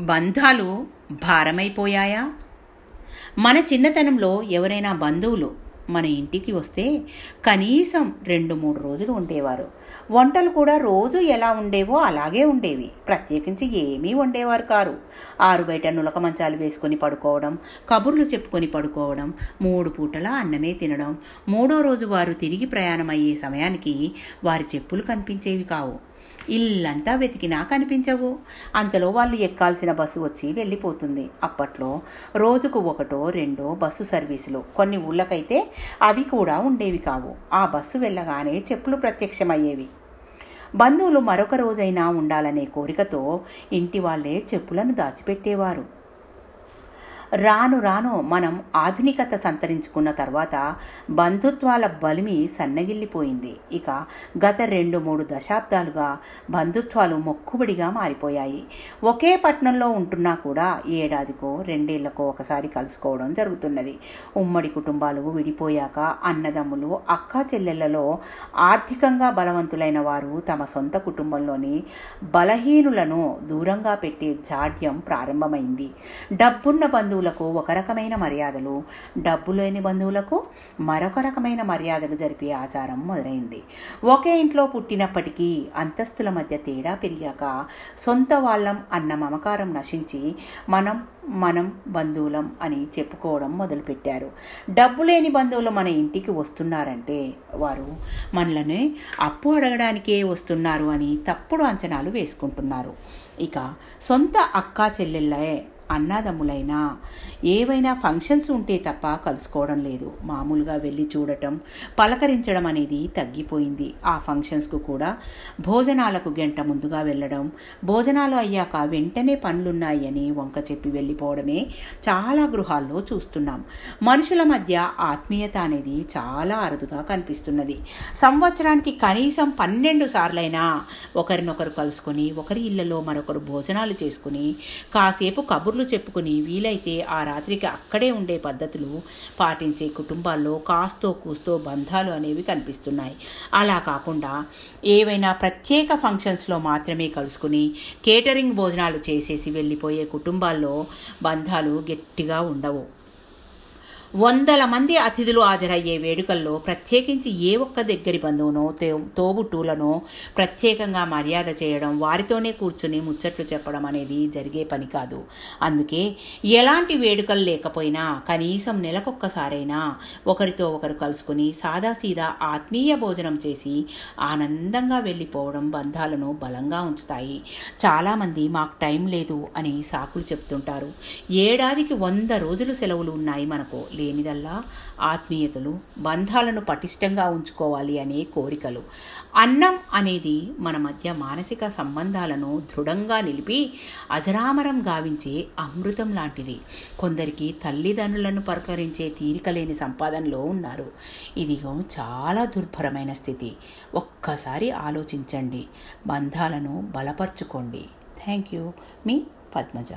బంధాలు భారమైపోయాయా? మన చిన్నతనంలో ఎవరైనా బంధువులు మన ఇంటికి వస్తే కనీసం రెండు మూడు రోజులు ఉండేవారు. వంటలు కూడా రోజు ఎలా ఉండేవో అలాగే ఉండేవి. ప్రత్యేకించి ఏమీ వండేవారు కారు. ఆరు బయట నులక మంచాలు వేసుకొని పడుకోవడం కబుర్లు చెప్పుకొని పడుకోవడం మూడు పూటల అన్నమే తినడం. మూడో రోజు వారు తిరిగి ప్రయాణం అయ్యే సమయానికి వారి చెప్పులు కనిపించేవి కావు. ఇల్లంతా వెతికినా కనిపించవు అంతలో వాళ్ళు ఎక్కాల్సిన బస్సు వచ్చి వెళ్ళిపోతుంది. అప్పట్లో రోజుకు ఒకటో రెండో బస్సు సర్వీసులు. కొన్ని ఊళ్ళకైతే అవి కూడా ఉండేవి కావు. ఆ బస్సు వెళ్ళగానే చెప్పులు ప్రత్యక్షమయ్యేవి. బంధువులు మరొక రోజైనా ఉండాలనే కోరికతో ఇంటి వాళ్ళే చెప్పులను దాచిపెట్టేవారు. రాను రాను మనం ఆధునికత సంతరించుకున్న తర్వాత బంధుత్వాల బలిమి సన్నగిల్లిపోయింది. ఇక గత రెండు మూడు దశాబ్దాలుగా బంధుత్వాలు మొక్కుబడిగా మారిపోయాయి. ఒకే పట్టణంలో ఉంటున్నా కూడా ఏడాదికో రెండేళ్ళకో ఒకసారి కలుసుకోవడం జరుగుతున్నది. ఉమ్మడి కుటుంబాలు విడిపోయాక అన్నదమ్ములు అక్క చెల్లెళ్ళలో ఆర్థికంగా బలవంతులైన వారు తమ సొంత కుటుంబంలోని బలహీనులను దూరంగా పెట్టే జాడ్యం ప్రారంభమైంది. డబ్బున్న బంధువులు బంధువులకు ఒక రకమైన మర్యాదలు డబ్బు లేని బంధువులకు మరొక రకమైన మర్యాదలు జరిపే ఆచారం మొదలైంది. ఒకే ఇంట్లో పుట్టినప్పటికీ అంతస్తుల మధ్య తేడా పెరిగాక సొంత వాళ్ళం అన్న మమకారం నశించి మనం మనం బంధువులం అని చెప్పుకోవడం మొదలుపెట్టారు. డబ్బు లేని బంధువులు మన ఇంటికి వస్తున్నారంటే వారు మనల్ని అప్పు అడగడానికే వస్తున్నారు అని తప్పుడు అంచనాలు వేసుకుంటున్నారు. ఇక సొంత అక్కా చెల్లెళ్ళే అన్నదమ్ములైనా. ఏవైనా ఫంక్షన్స్ ఉంటే తప్ప కలుసుకోవడం లేదు. మామూలుగా వెళ్ళి చూడటం పలకరించడం అనేది తగ్గిపోయింది. ఆ ఫంక్షన్స్కు కూడా భోజనాలకు గంట ముందుగా వెళ్ళడం భోజనాలు అయ్యాక వెంటనే పనులున్నాయని వంక చెప్పి వెళ్ళిపోవడమే చాలా గృహాల్లో చూస్తున్నాం. మనుషుల మధ్య ఆత్మీయత అనేది చాలా అరుదుగా కనిపిస్తున్నది. సంవత్సరానికి కనీసం పన్నెండు సార్లైనా ఒకరినొకరు కలుసుకొని ఒకరి ఇళ్ళలో మరొకరు భోజనాలు చేసుకుని కాసేపు కబుర్లు చెప్పుకుని వీలైతే ఆ రాత్రికి అక్కడే ఉండే పద్ధతులు పాటించే కుటుంబాల్లో కాస్తో కూస్తో బంధాలు అనేవి కనిపిస్తున్నాయి. అలా కాకుండా ఏవైనా ప్రత్యేక ఫంక్షన్స్లో మాత్రమే కలుసుకుని కేటరింగ్ భోజనాలు చేసేసి వెళ్ళిపోయే కుటుంబాల్లో బంధాలు గట్టిగా ఉండవు. వందల మంది అతిథులు హాజరయ్యే వేడుకల్లో ప్రత్యేకించి ఏ ఒక్క దగ్గరి బంధువునో తోబుట్టువులనో ప్రత్యేకంగా మర్యాద చేయడం వారితోనే కూర్చుని ముచ్చట్లు చెప్పడం అనేది జరిగే పని కాదు. అందుకే ఎలాంటి వేడుకలు లేకపోయినా కనీసం నెలకొక్కసారైనా ఒకరితో ఒకరు కలుసుకుని సాదాసీదా ఆత్మీయ భోజనం చేసి ఆనందంగా వెళ్ళిపోవడం బంధాలను బలంగా ఉంచుతాయి. చాలామంది మాకు టైం లేదు అని సాకులు చెప్తుంటారు. ఏడాదికి వంద రోజులు సెలవులు ఉన్నాయి మనకు. లేనిదల్లా ఆత్మీయతలు బంధాలను పటిష్టంగా ఉంచుకోవాలి అనే కోరికలు. అన్నం అనేది మన మధ్య మానసిక సంబంధాలను దృఢంగా నిలిపి అజరామరం గావించే అమృతం లాంటిది. కొందరికి తల్లిదండ్రులను పరకరించే తీరిక లేని సంపాదనలో ఉన్నారు. ఇదిగో చాలా దుర్భరమైన స్థితి. ఒక్కసారి ఆలోచించండి. బంధాలను బలపరచుకోండి. Thank you. మీ పద్మజ.